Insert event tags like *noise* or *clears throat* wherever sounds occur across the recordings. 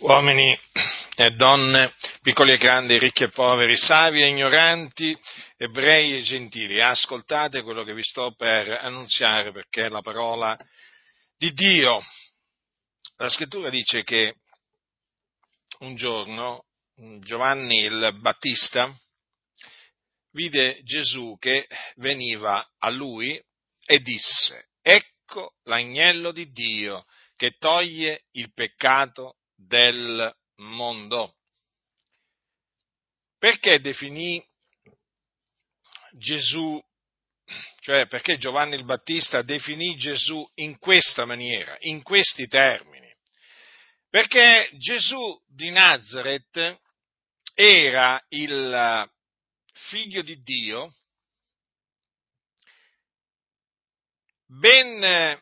uomini e donne, piccoli e grandi, ricchi e poveri, savi e ignoranti, ebrei e gentili, ascoltate quello che vi sto per annunziare perché è la parola di Dio. La scrittura dice che un giorno Giovanni il Battista vide Gesù che veniva a lui e disse, ecco l'agnello di Dio che toglie il peccato del mondo. Perché definì Gesù, cioè perché Giovanni il Battista definì Gesù in questa maniera, in questi termini? Perché Gesù di Nazareth era il figlio di Dio, ben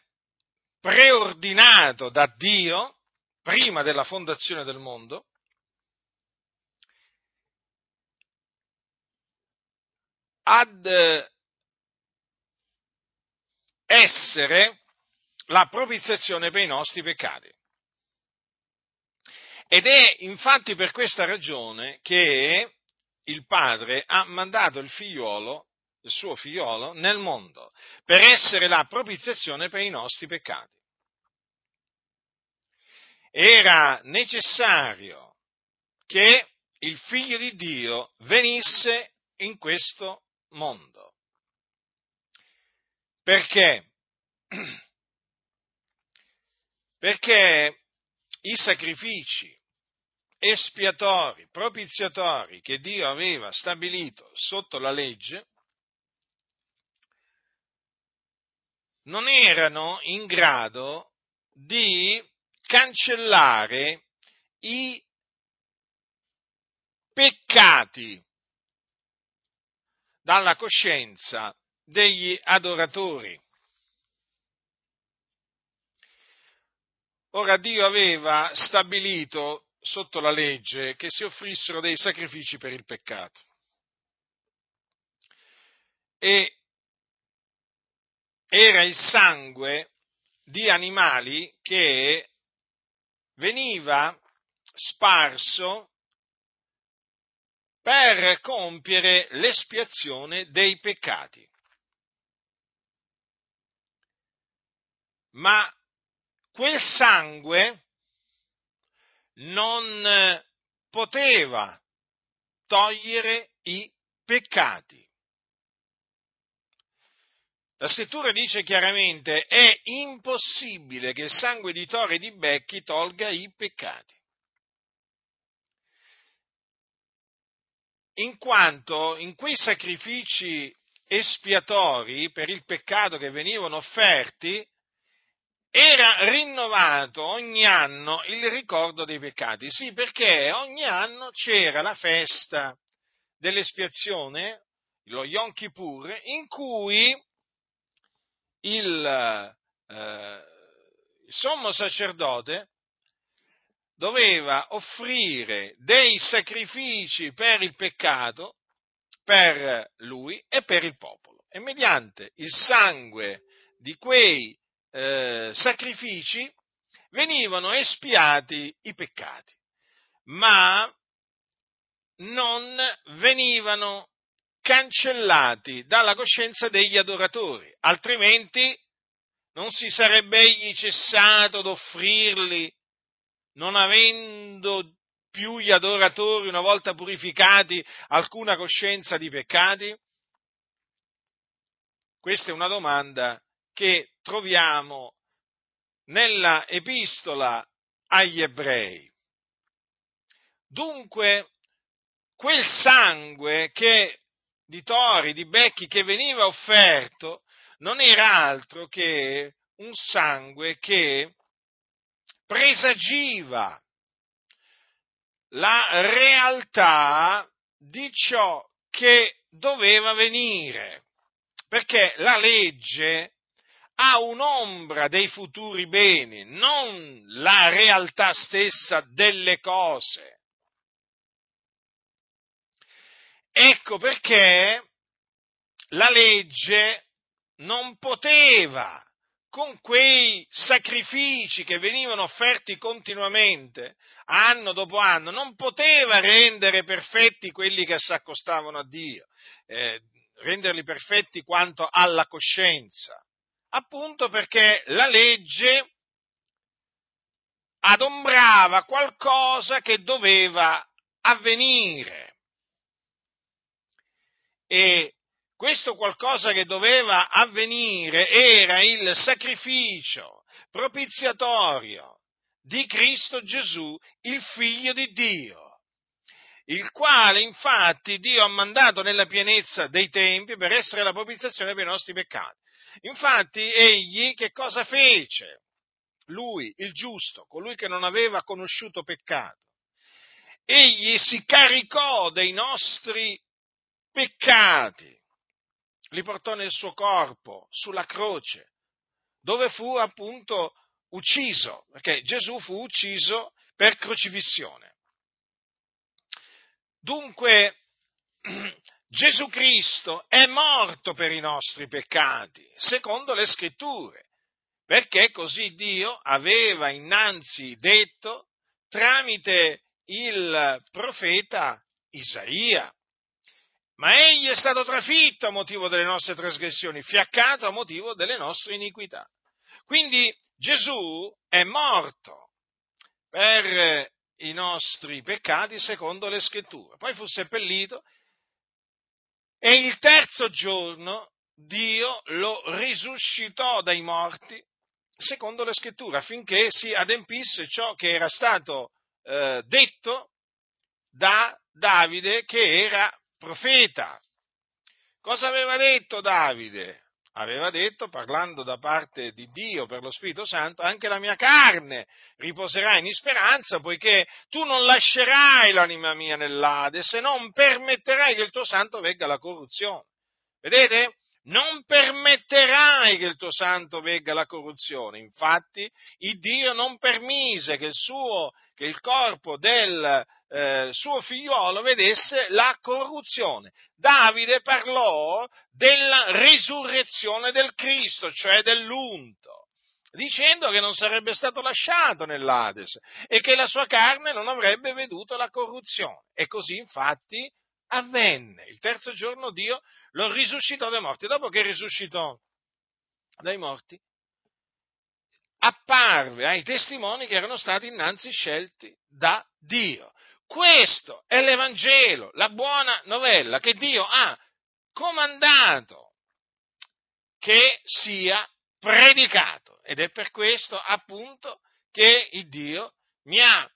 preordinato da Dio prima della fondazione del mondo, ad essere la propiziazione per i nostri peccati. Ed è infatti per questa ragione che il padre ha mandato il figliuolo, il suo figliolo, nel mondo, per essere la propiziazione per i nostri peccati era necessario che il figlio di Dio venisse in questo mondo. Perché? *clears throat* Perché i sacrifici espiatori, propiziatori che Dio aveva stabilito sotto la legge non erano in grado di cancellare i peccati dalla coscienza degli adoratori. Ora Dio aveva stabilito sotto la legge che si offrissero dei sacrifici per il peccato. E era il sangue di animali che veniva sparso per compiere l'espiazione dei peccati. Ma quel sangue non poteva togliere i peccati. La scrittura dice chiaramente è impossibile che il sangue di tori e di becchi tolga i peccati. In quanto in quei sacrifici espiatori per il peccato che venivano offerti, era rinnovato ogni anno il ricordo dei peccati. Sì, perché ogni anno c'era la festa dell'espiazione, lo Yom Kippur, in cui il, eh, il sommo sacerdote doveva offrire dei sacrifici per il peccato, per lui e per il popolo. E mediante il sangue di quei eh, sacrifici venivano espiati i peccati, ma non venivano cancellati dalla coscienza degli adoratori, altrimenti non si sarebbe egli cessato d'offrirli, non avendo più gli adoratori, una volta purificati, alcuna coscienza di peccati? Questa è una domanda che troviamo nella epistola agli ebrei. Dunque, quel sangue che di tori, di becchi che veniva offerto non era altro che un sangue che presagiva la realtà di ciò che doveva venire, perché la legge ha un'ombra dei futuri beni, non la realtà stessa delle cose. Ecco perché la legge non poteva con quei sacrifici che venivano offerti continuamente, anno dopo anno, non poteva rendere perfetti quelli che si accostavano a Dio, eh, renderli perfetti quanto alla coscienza, appunto perché la legge adombrava qualcosa che doveva avvenire. E questo qualcosa che doveva avvenire era il sacrificio propiziatorio di Cristo Gesù, il figlio di Dio, il quale infatti Dio ha mandato nella pienezza dei tempi per essere la propiziazione per i nostri peccati. Infatti egli che cosa fece? Lui, il giusto, colui che non aveva conosciuto peccato. Egli si caricò dei nostri peccati li portò nel suo corpo, sulla croce, dove fu appunto ucciso, perché Gesù fu ucciso per crocifissione. Dunque, *clears throat* Gesù Cristo è morto per i nostri peccati, secondo le scritture, perché così Dio aveva innanzi detto tramite il profeta Isaia ma egli è stato trafitto a motivo delle nostre trasgressioni, fiaccato a motivo delle nostre iniquità. Quindi Gesù è morto per i nostri peccati secondo le scritture. Poi fu seppellito e il terzo giorno Dio lo risuscitò dai morti secondo le scritture affinché si adempisse ciò che era stato eh, detto da Davide che era profeta. Cosa aveva detto Davide? Aveva detto, parlando da parte di Dio per lo Spirito Santo, anche la mia carne riposerà in speranza, poiché tu non lascerai l'anima mia nell'Ade, se non permetterai che il tuo santo vegga alla corruzione. Vedete? Non permetterai che il tuo santo vegga la corruzione. Infatti, il Dio non permise che il, suo, che il corpo del eh, suo figliuolo vedesse la corruzione. Davide parlò della risurrezione del Cristo, cioè dell'unto, dicendo che non sarebbe stato lasciato nell'Ades e che la sua carne non avrebbe veduto la corruzione. E così infatti avvenne. Il terzo giorno Dio lo risuscitò dai morti. Dopo che risuscitò dai morti, apparve ai testimoni che erano stati innanzi scelti da Dio. Questo è l'Evangelo, la buona novella che Dio ha comandato che sia predicato. Ed è per questo appunto che il Dio mi ha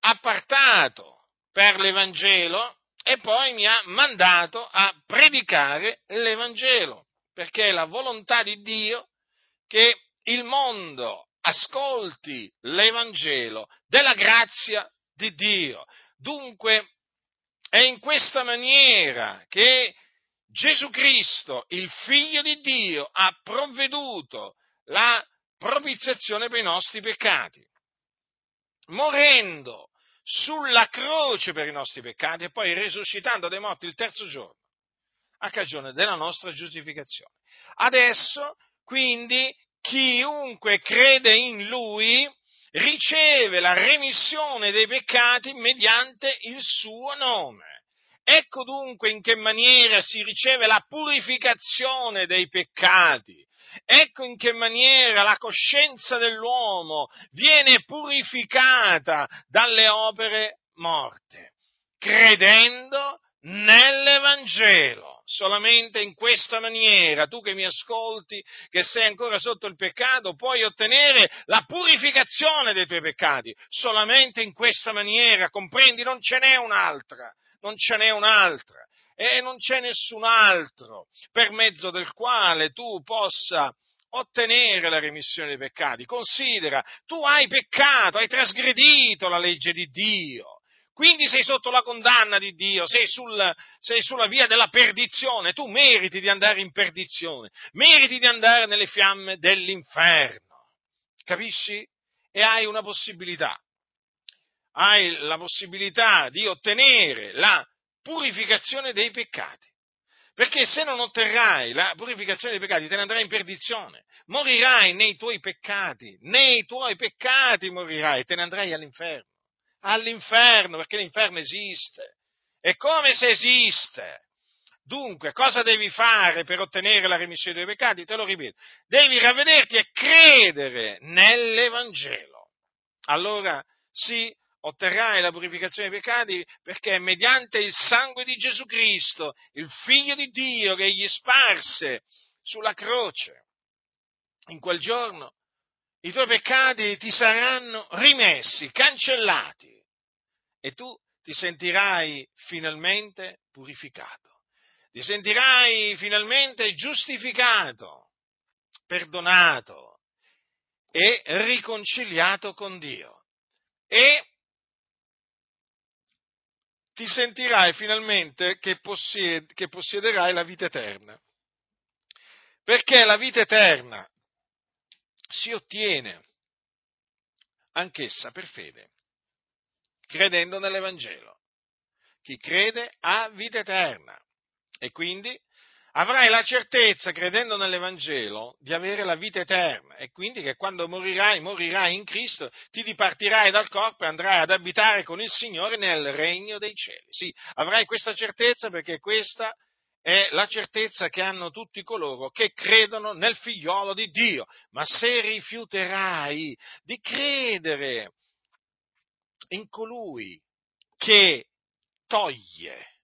appartato per l'Evangelo e poi mi ha mandato a predicare l'Evangelo, perché è la volontà di Dio che il mondo ascolti l'Evangelo della grazia di Dio. Dunque è in questa maniera che Gesù Cristo, il figlio di Dio, ha provveduto la propiziazione per i nostri peccati, morendo sulla croce per i nostri peccati e poi risuscitando dai morti il terzo giorno a cagione della nostra giustificazione. Adesso, quindi, chiunque crede in Lui riceve la remissione dei peccati mediante il suo nome. Ecco dunque in che maniera si riceve la purificazione dei peccati. Ecco in che maniera la coscienza dell'uomo viene purificata dalle opere morte, credendo nell'Evangelo. Solamente in questa maniera, tu che mi ascolti, che sei ancora sotto il peccato, puoi ottenere la purificazione dei tuoi peccati. Solamente in questa maniera, comprendi, non ce n'è un'altra, non ce n'è un'altra e non c'è nessun altro per mezzo del quale tu possa ottenere la remissione dei peccati. Considera, tu hai peccato, hai trasgredito la legge di Dio, quindi sei sotto la condanna di Dio, sei, sul, sei, sulla via della perdizione, tu meriti di andare in perdizione, meriti di andare nelle fiamme dell'inferno. Capisci? E hai una possibilità. Hai la possibilità di ottenere la purificazione dei peccati. Perché se non otterrai la purificazione dei peccati te ne andrai in perdizione, morirai nei tuoi peccati, nei tuoi peccati morirai, te ne andrai all'inferno, all'inferno, perché l'inferno esiste. E come se esiste? Dunque, cosa devi fare per ottenere la remissione dei peccati? Te lo ripeto, devi ravvederti e credere nell'Evangelo. Allora, sì, otterrai la purificazione dei peccati perché mediante il sangue di Gesù Cristo, il figlio di Dio che gli sparse sulla croce, in quel giorno i tuoi peccati ti saranno rimessi, cancellati e tu ti sentirai finalmente purificato, ti sentirai finalmente giustificato, perdonato e riconciliato con Dio. E ti sentirai finalmente che, possied- che possiederai la vita eterna. Perché la vita eterna si ottiene anch'essa per fede, credendo nell'Evangelo. Chi crede ha vita eterna e quindi avrai la certezza, credendo nell'Evangelo, di avere la vita eterna e quindi che quando morirai, morirai in Cristo, ti dipartirai dal corpo e andrai ad abitare con il Signore nel regno dei cieli. Sì, avrai questa certezza perché questa è la certezza che hanno tutti coloro che credono nel figliolo di Dio. Ma se rifiuterai di credere in colui che toglie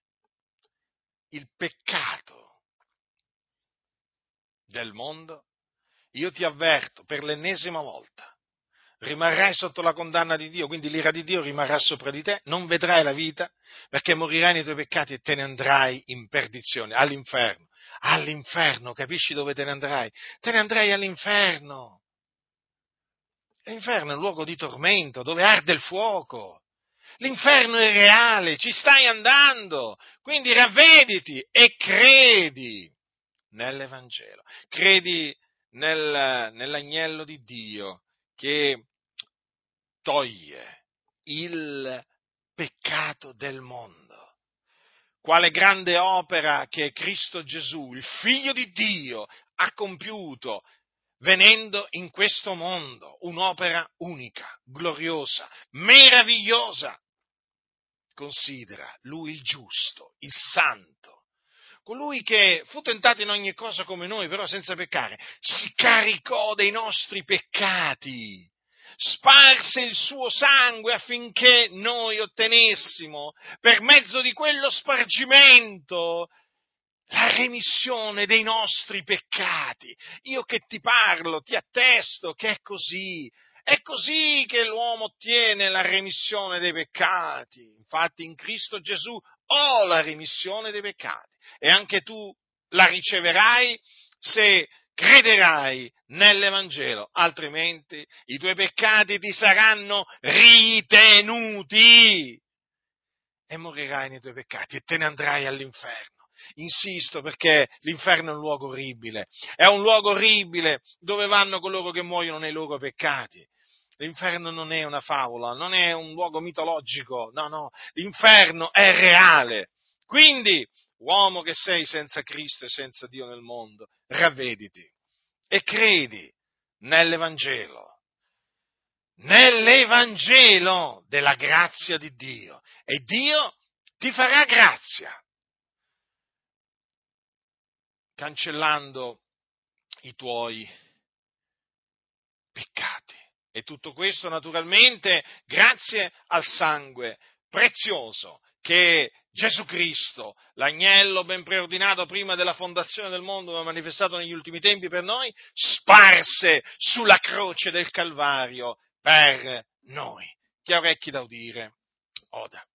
il peccato del mondo, io ti avverto per l'ennesima volta, rimarrai sotto la condanna di Dio, quindi l'ira di Dio rimarrà sopra di te, non vedrai la vita, perché morirai nei tuoi peccati e te ne andrai in perdizione, all'inferno. All'inferno, capisci dove te ne andrai? Te ne andrai all'inferno. L'inferno è un luogo di tormento, dove arde il fuoco. L'inferno è reale, ci stai andando, quindi ravvediti e credi nell'Evangelo. Credi nel, nell'agnello di Dio che toglie il peccato del mondo. Quale grande opera che Cristo Gesù, il figlio di Dio, ha compiuto venendo in questo mondo, un'opera unica, gloriosa, meravigliosa. Considera lui il giusto, il santo, colui che fu tentato in ogni cosa come noi, però senza peccare, si caricò dei nostri peccati, sparse il suo sangue affinché noi ottenessimo, per mezzo di quello spargimento, la remissione dei nostri peccati. Io che ti parlo, ti attesto che è così. È così che l'uomo ottiene la remissione dei peccati. Infatti in Cristo Gesù ho la remissione dei peccati e anche tu la riceverai se crederai nell'Evangelo, altrimenti i tuoi peccati ti saranno ritenuti e morirai nei tuoi peccati e te ne andrai all'inferno. Insisto perché l'inferno è un luogo orribile, è un luogo orribile dove vanno coloro che muoiono nei loro peccati. L'inferno non è una favola, non è un luogo mitologico, no, no, l'inferno è reale. Quindi, uomo che sei senza Cristo e senza Dio nel mondo, ravvediti e credi nell'Evangelo, nell'Evangelo della grazia di Dio e Dio ti farà grazia, cancellando i tuoi peccati. E tutto questo naturalmente grazie al sangue prezioso che Gesù Cristo, l'agnello ben preordinato prima della fondazione del mondo, ma manifestato negli ultimi tempi per noi, sparse sulla croce del Calvario per noi. Chi ha orecchi da udire, oda.